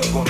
that hot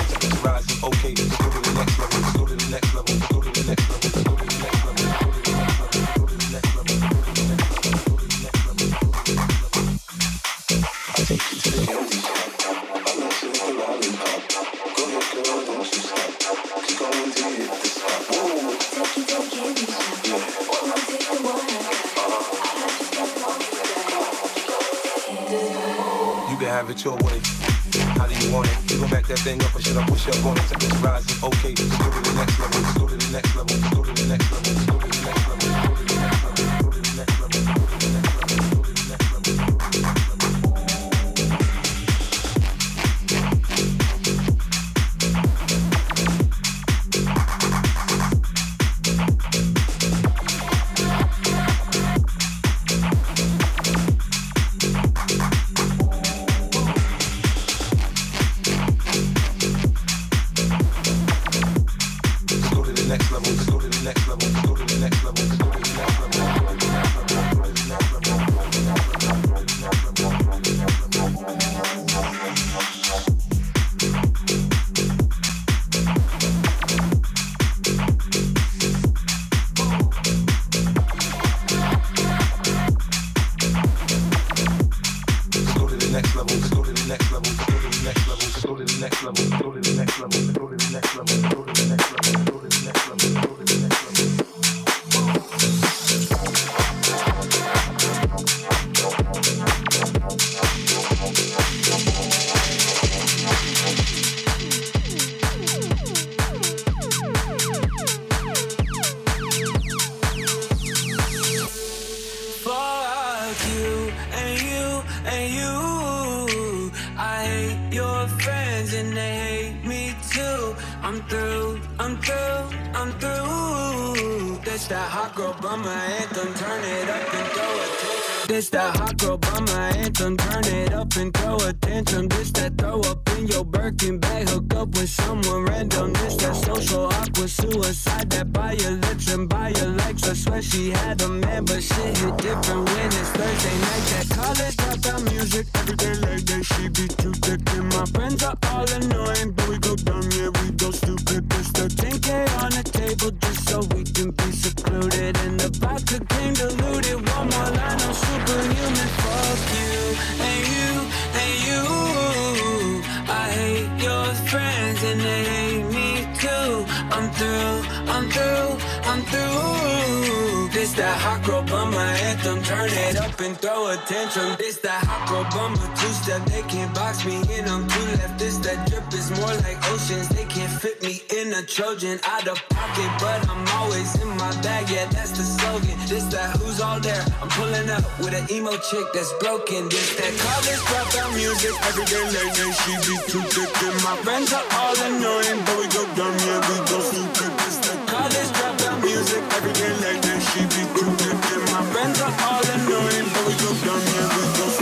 Trojan out of pocket, but I'm always in my bag. Yeah, that's the slogan. This that who's all there? I'm pulling up with an emo chick that's broken. This that college dropout music. Every day late night, she be too thick. And my friends are all annoying, but we go dumb, yeah, we go stupid. This that college dropout music. Every day late night, she be too thick. And my friends are all annoying, but we go dumb, yeah, we go stupid.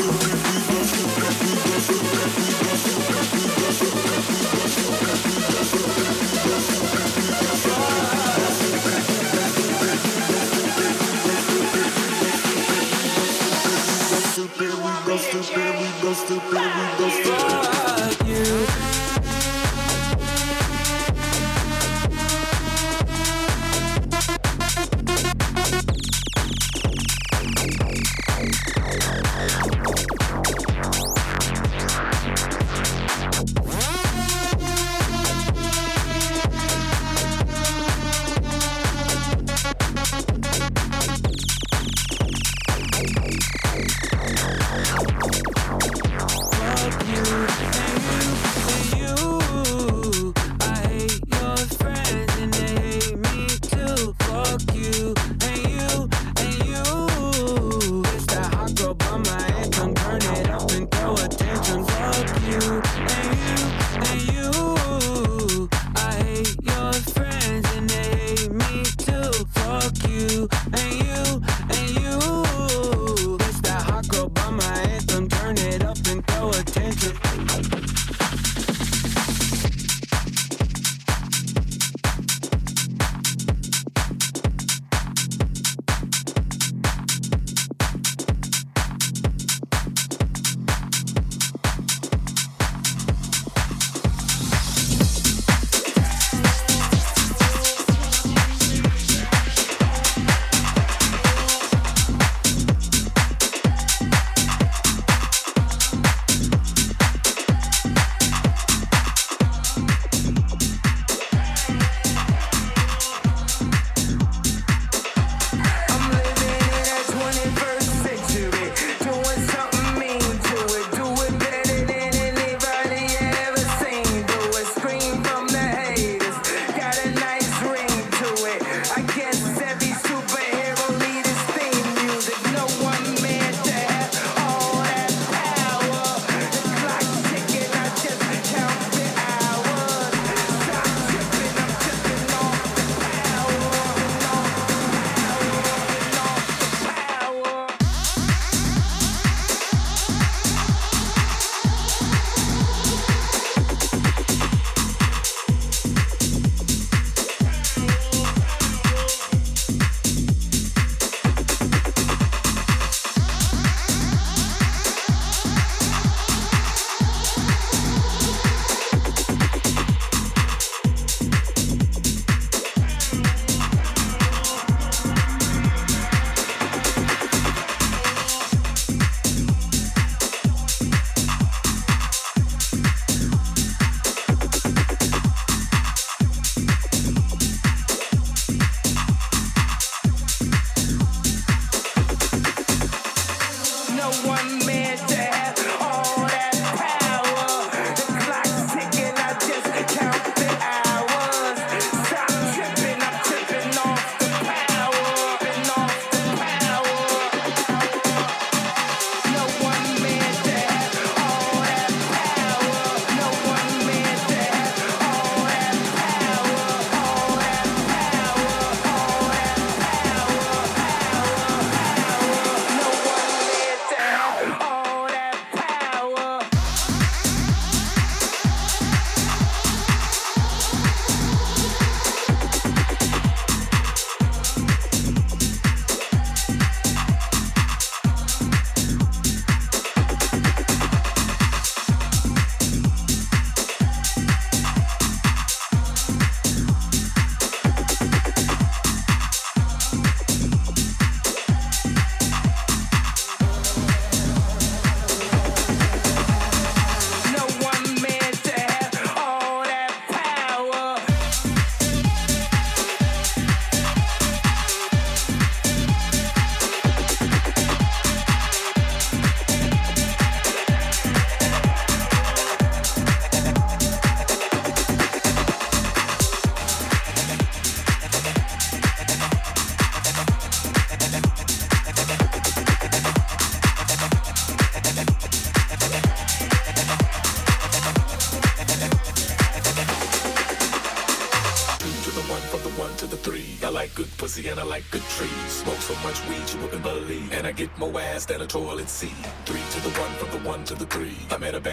dust up and we dust up and we dust up.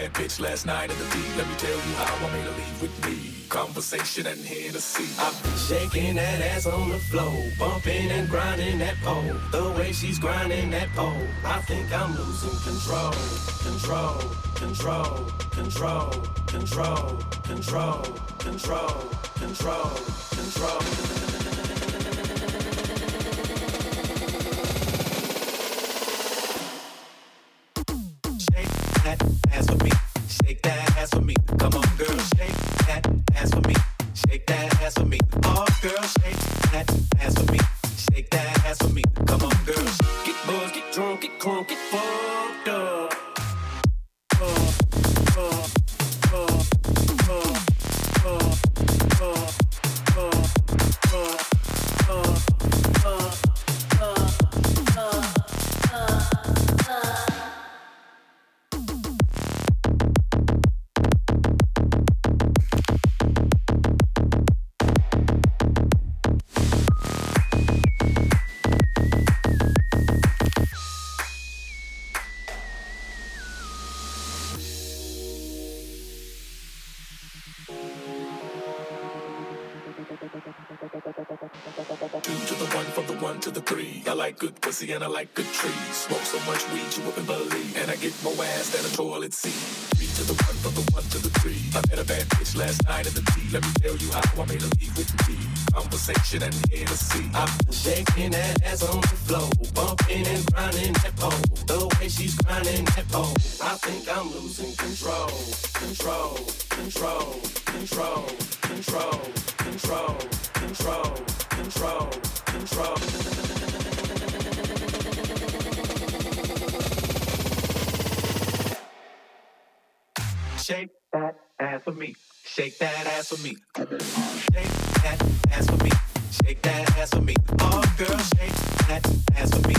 bad bitch last night at the beat. Let me tell you how I want me to leave with me. Conversation and Hennessy. I've been shaking that ass on the floor, bumping and grinding that pole. The way she's grinding that pole, I think I'm losing control, control, control, control, control, control, control, control. control. ass for me. All girls shake that ass for me.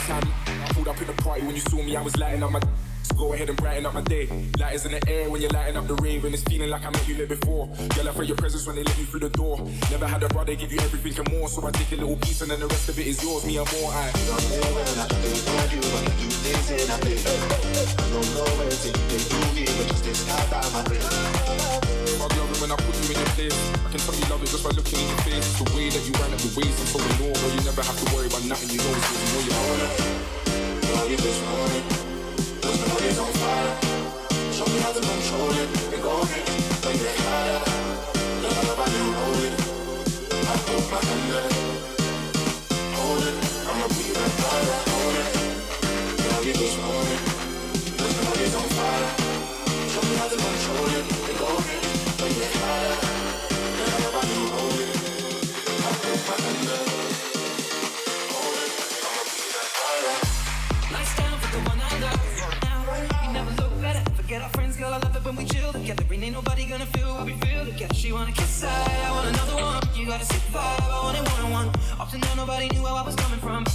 I pulled up in the party when you saw me, I was lighting up my. So go ahead and brighten up my day. Light is in the air when you're lighting up the rave, and it's feeling like I met you there before. Girl, I felt your presence when they let you through the door. Never had a brother give you everything and more, so I take a little piece and then the rest of it is yours. Me, and more. I don't know where you, but you things in. I don't know to me, but just this time I'm a when I put you in your place. I can tell you love it just by looking in your face. The way that you ran at the ways I'm so in awe, bro. You never have to worry about nothing. You know it's you know you want it. Know you just want it. When the body's on fire, show me how to control it. You're going, when you're higher, love I do hold it. I put my hand it. Everybody knew where I was coming from.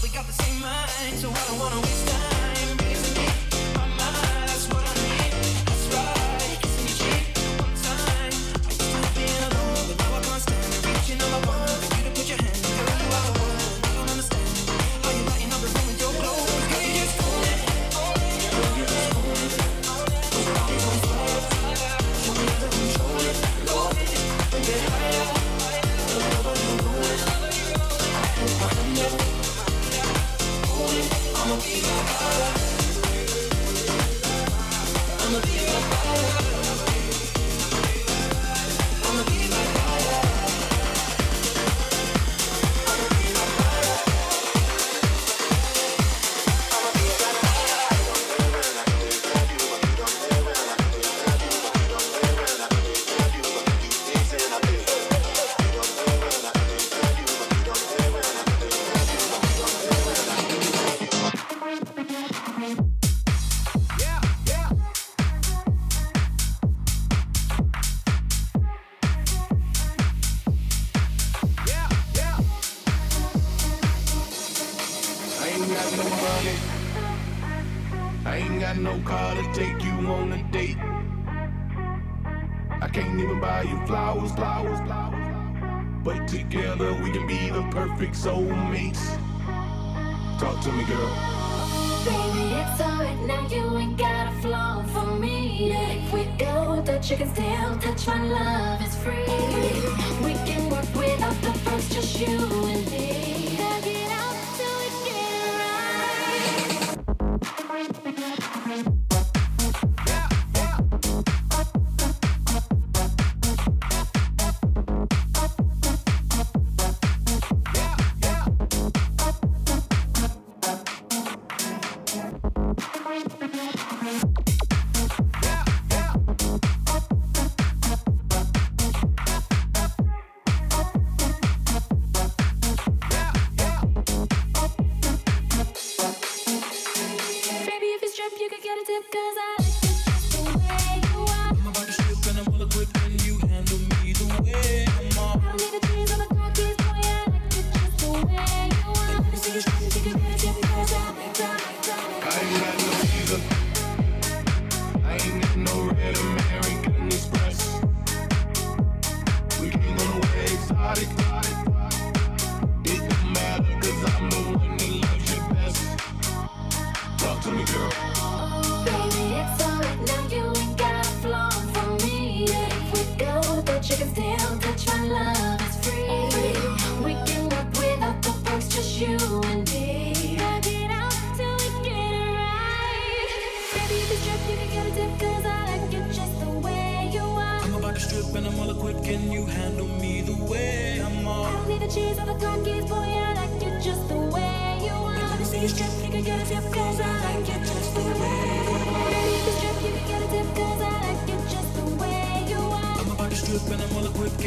Chicken still touch my love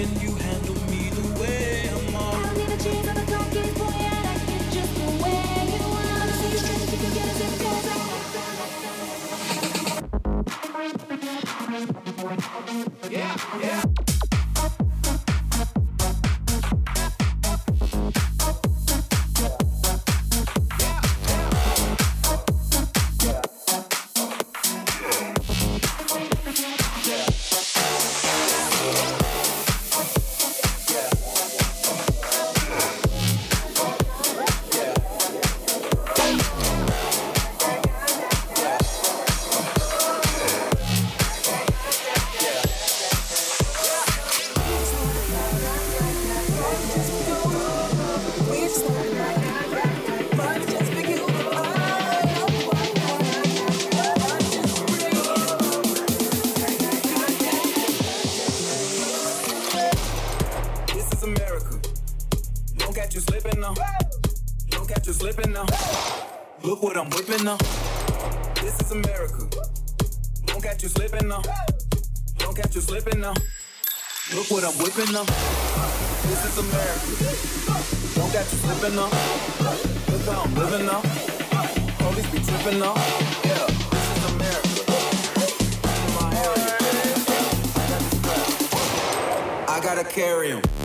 can you slipping up. This is America. Don't you slipping up. Look how I'm living up. Police be tripping up. I gotta carry him.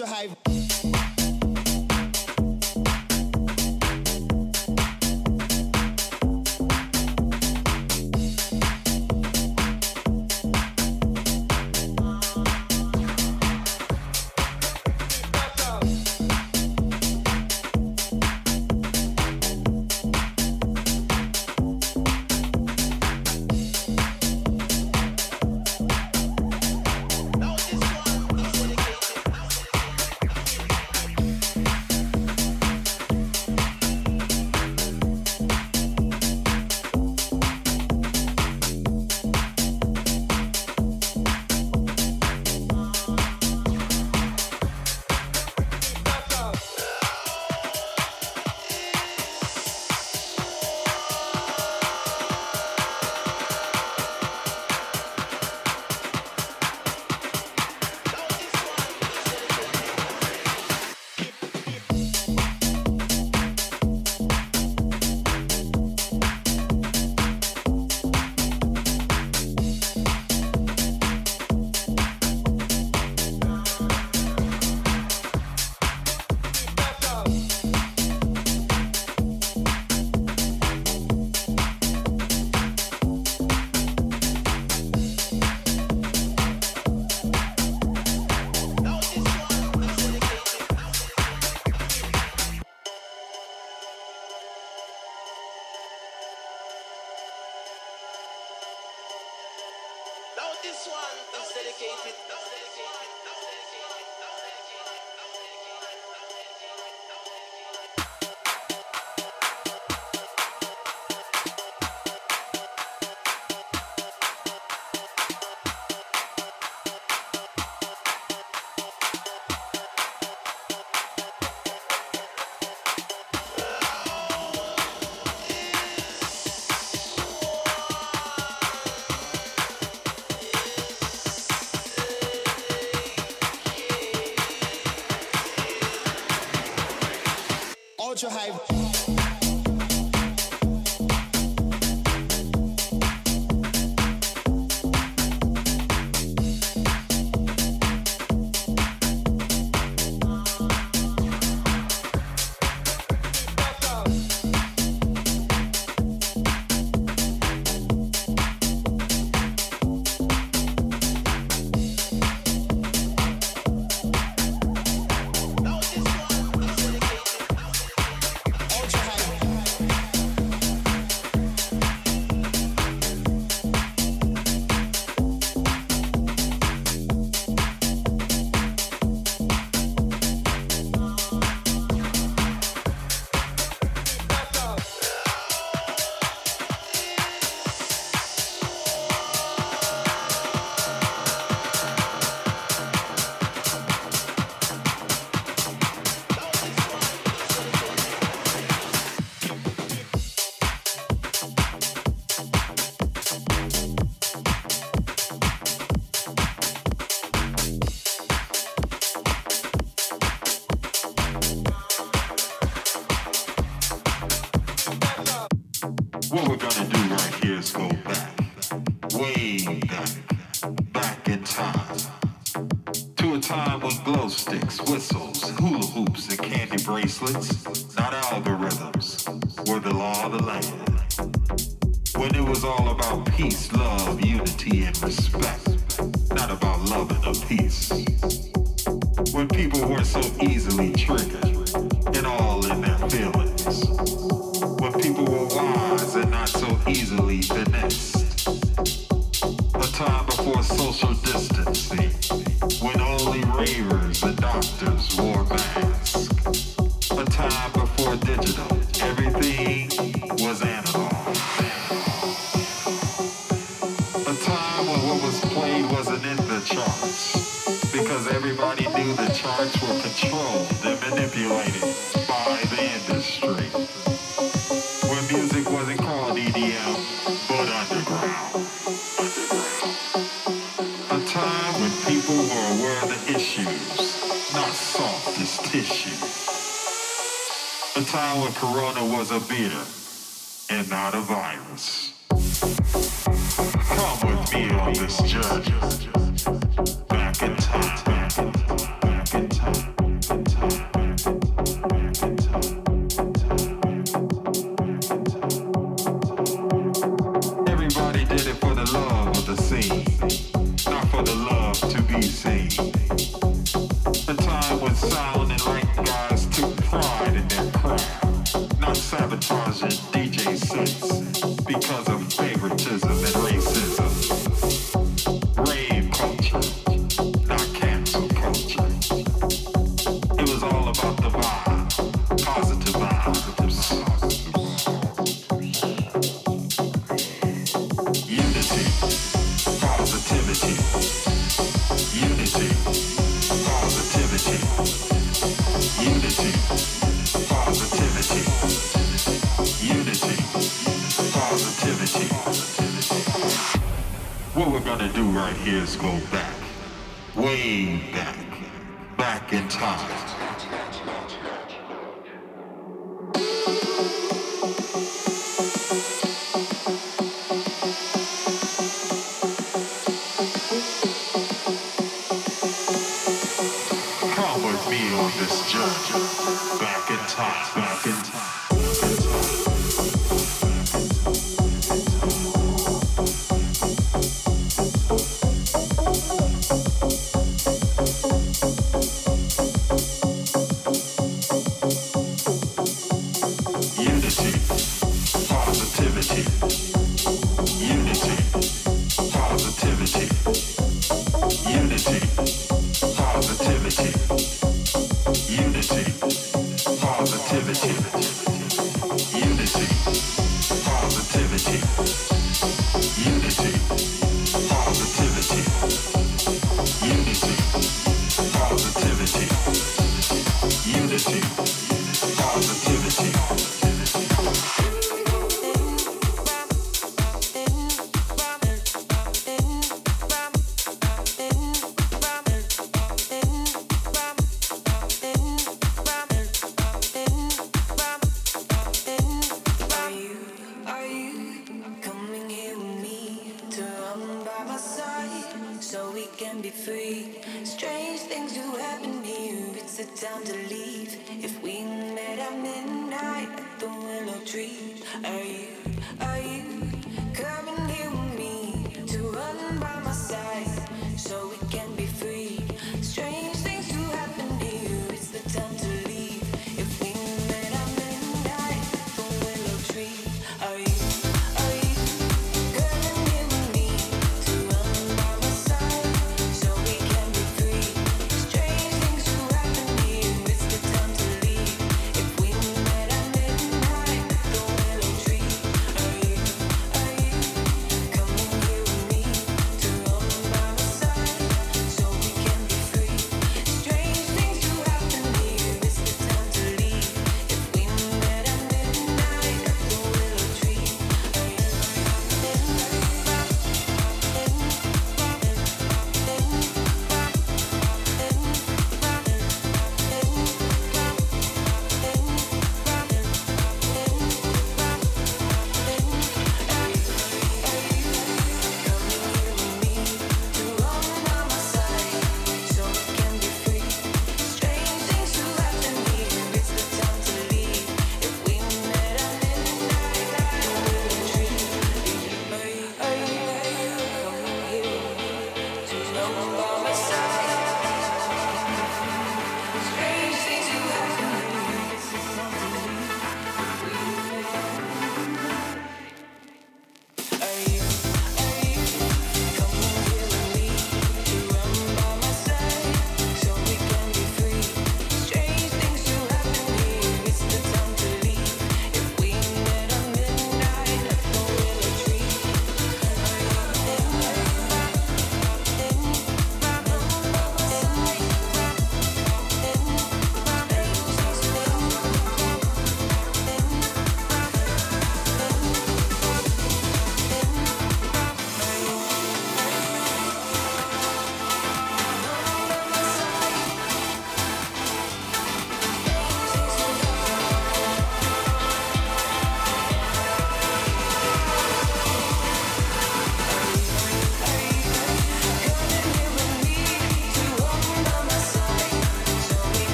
Ultra high. Ultra high. was a beer and not a virus. Come with me on this journey.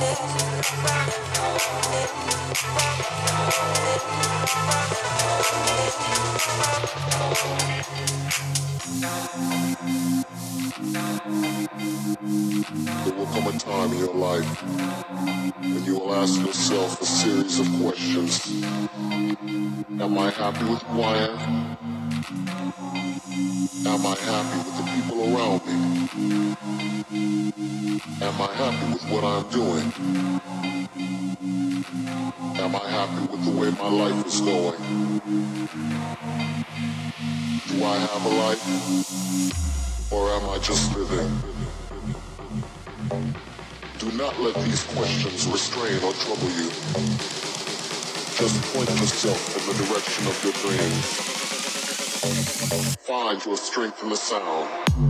There will come a time in your life when you will ask yourself a series of questions. Am I happy with who I? Am I happy with the people around me? Am I happy with what I'm doing? Am I happy with the way my life is going? Do I have a life? Or am I just living? Do not let these questions restrain or trouble you. Just point yourself in the direction of your dreams. Find your strength in the sound.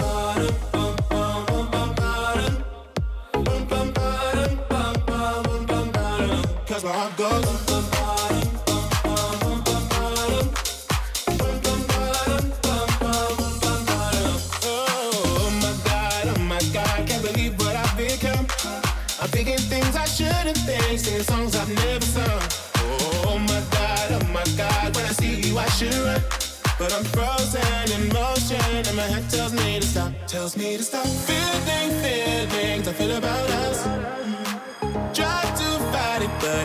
Tells me to stop, tells me to stop. Feeling feelings I feel about us.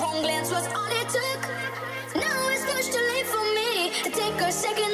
one glance was all it took. Now it's much too late for me to take a second.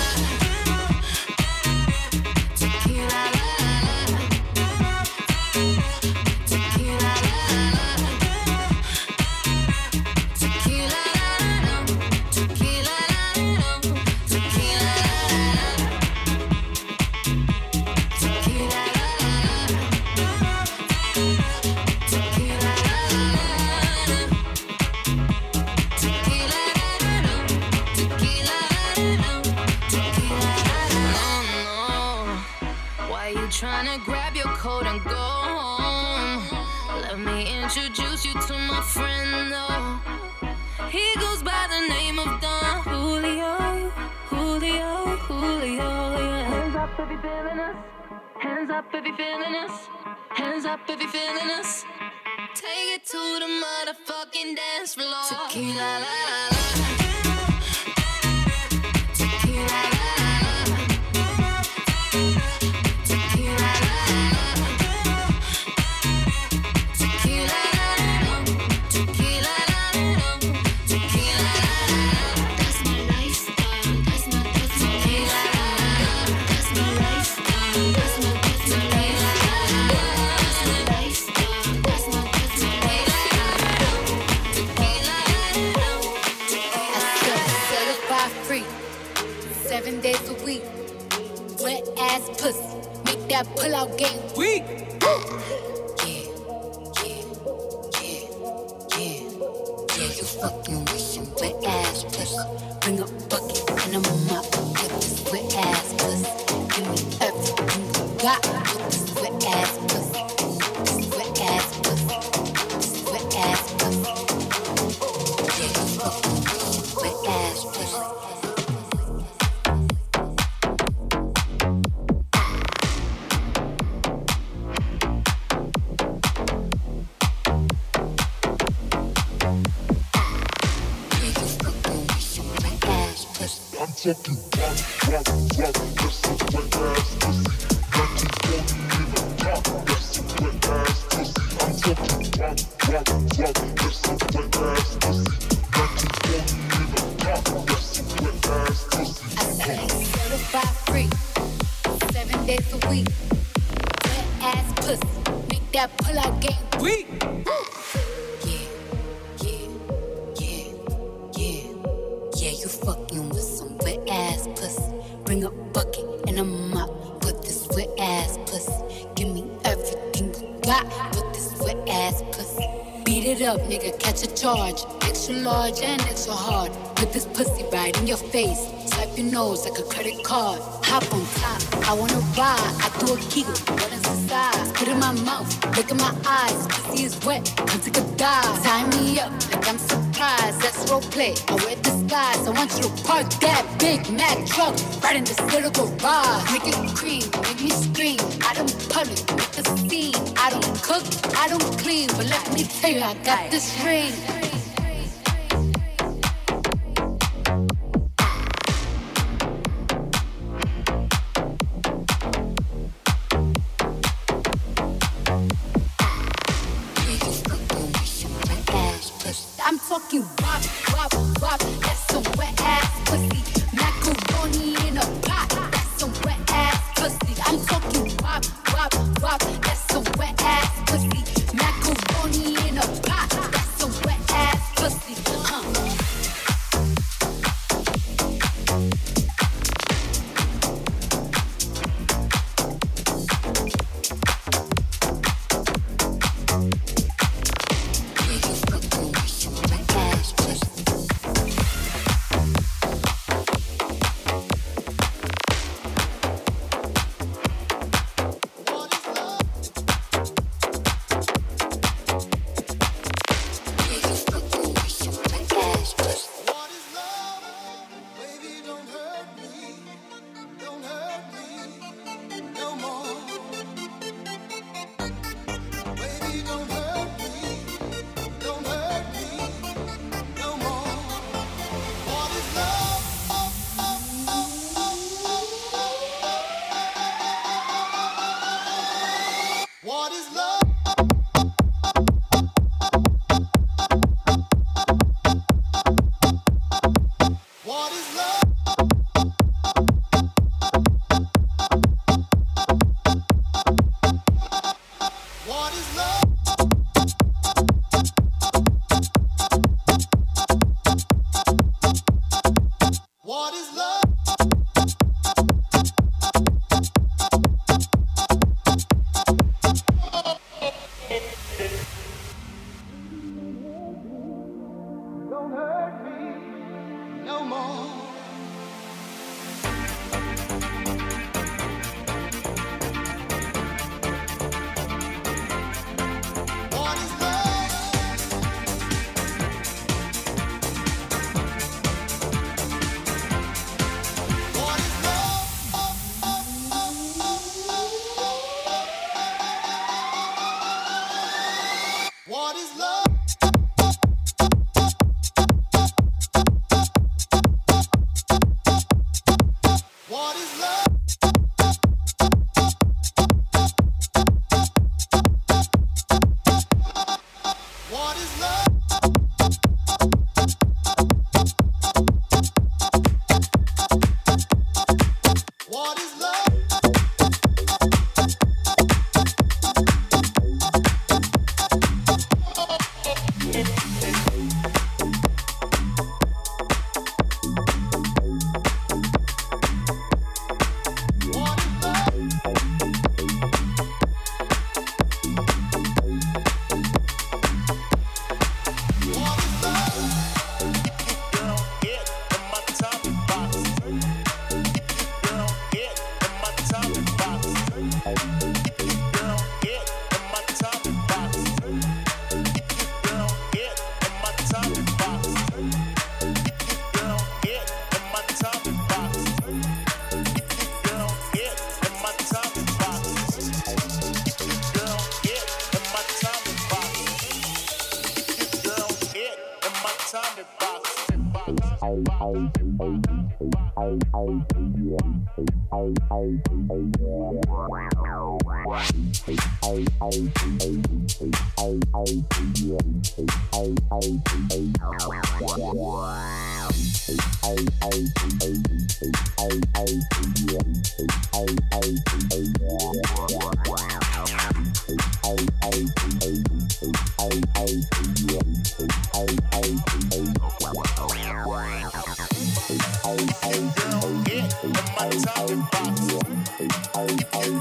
Coat and go home? Let me introduce you to my friend, though. He goes by the name of Don Julio, Julio, Julio. Yeah. Hands up if you feeling us. Hands up if you feeling us. Hands up if you feeling us. Take it to the motherfucking dance floor. Tequila, la, la, la. Charge. Extra large and extra hard. Put this pussy right in your face. Swipe your nose like a credit card. Hop on top, I wanna ride. I do a kegel, what is the size? Spit in my mouth, look in my eyes. Pussy is wet, come take a dive. Tie me up like I'm surprised. That's role play. I wear disguise. I want you to park that Big Mack truck right in this little garage. Make it cream, make me scream. I don't public, make a scene. I don't cook, I don't clean, but let me tell you, I got this ring.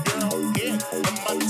Girl, get the money.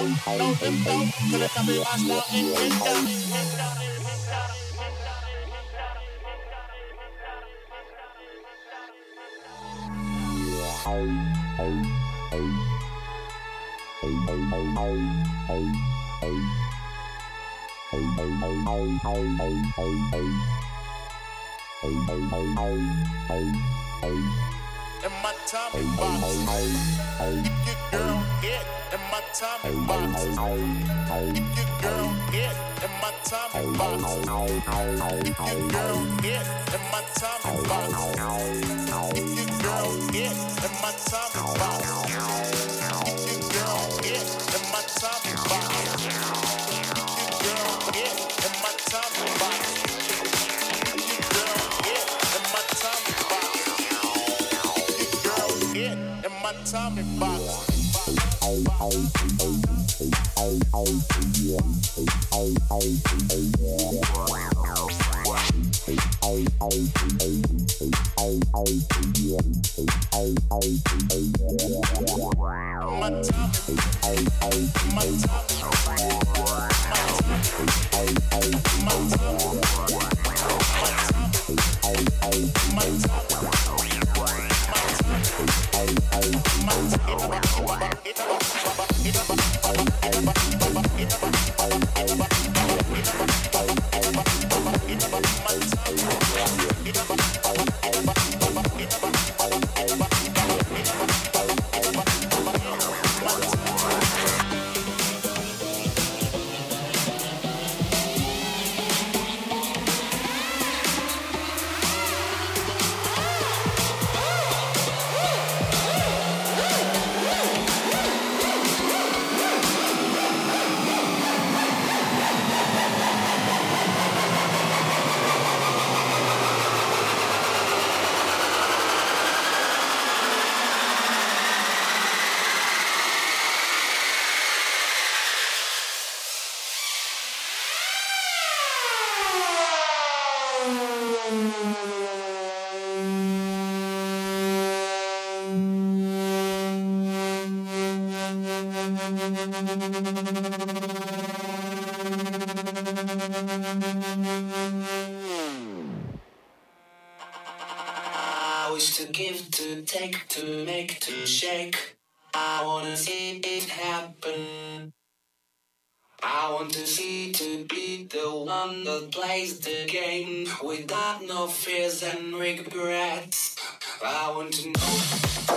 lentão, tão lentão, que ele também basta inventar. Hey, hey, hey, hey, hey, hey. In my Tommy box. Your girl hit in my Tommy box. Your girl hit in my Tommy box. Your girl hit in my Tommy box. Your girl hit in my Tommy box. Your girl hit in my Tommy Tommy box. I Bye. To take, to make, to shake. I wanna see it happen. I want to see to be the one that plays the game without no fears and regrets. I want to know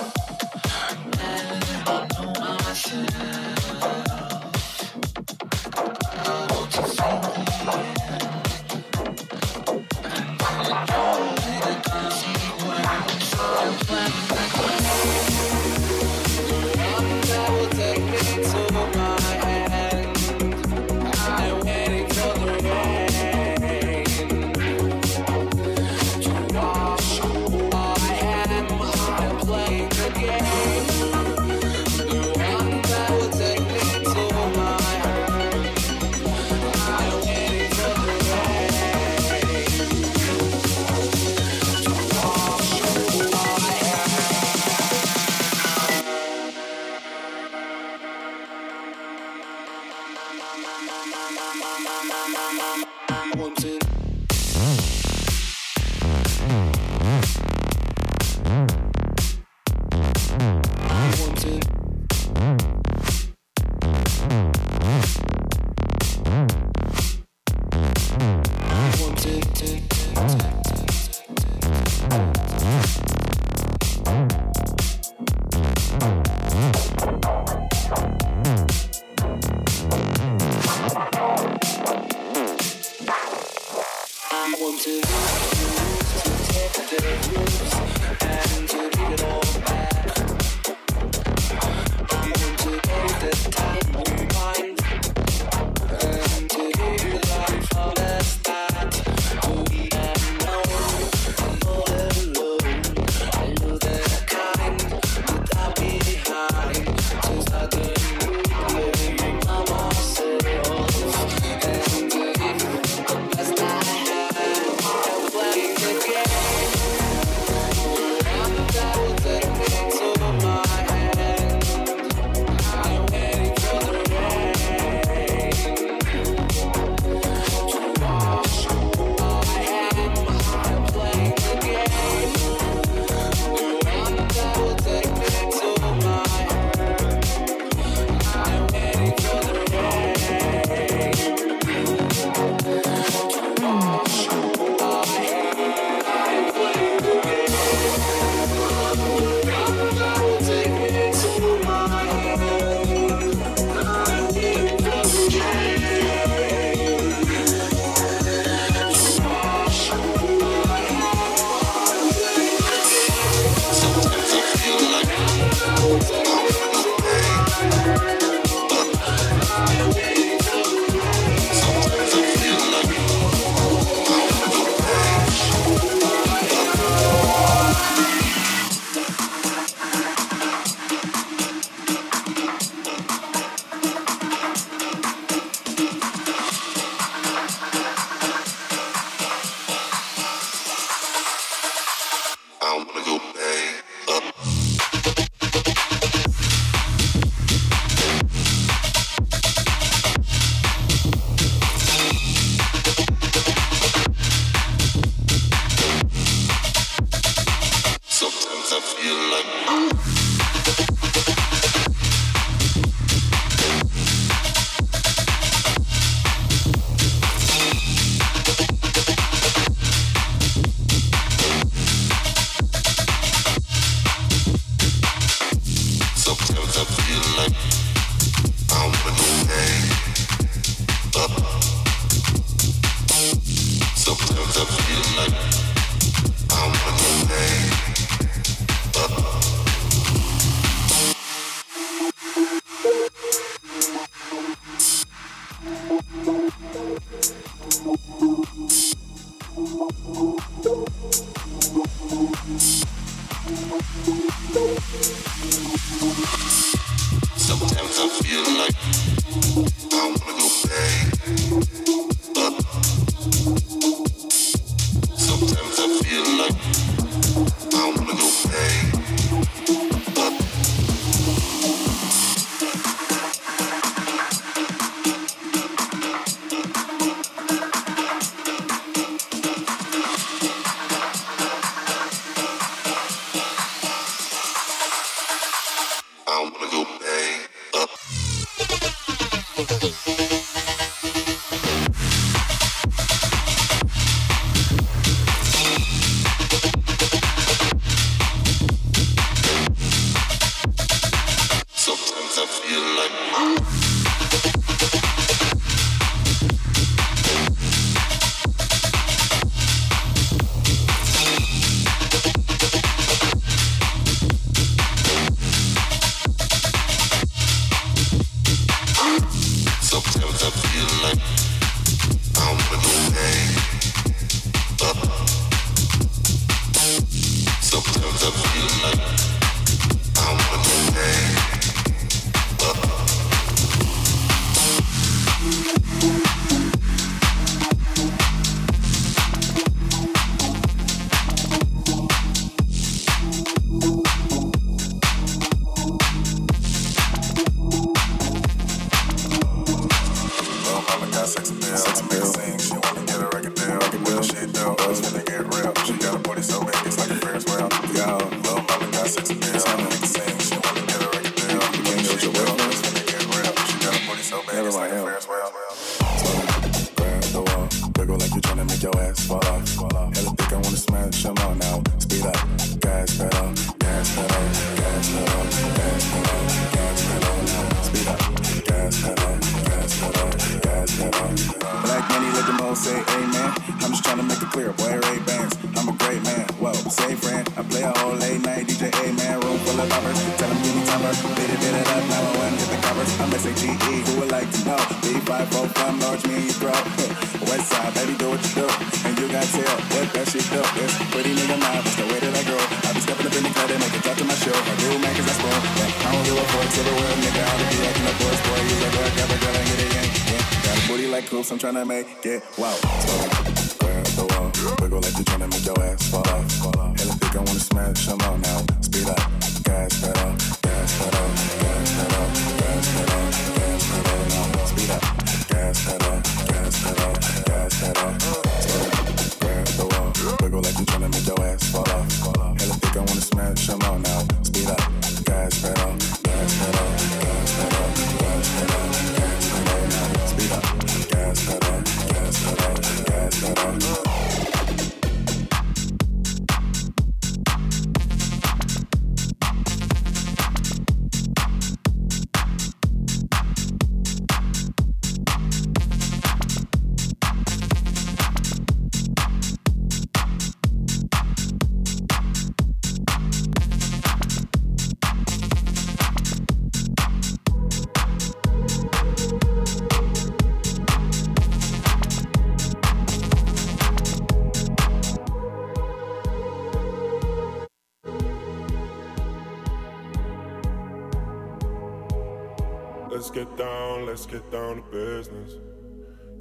down, to business.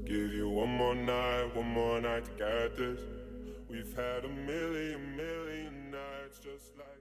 Give you one more night, one more night to get this. We've had a million, million nights just like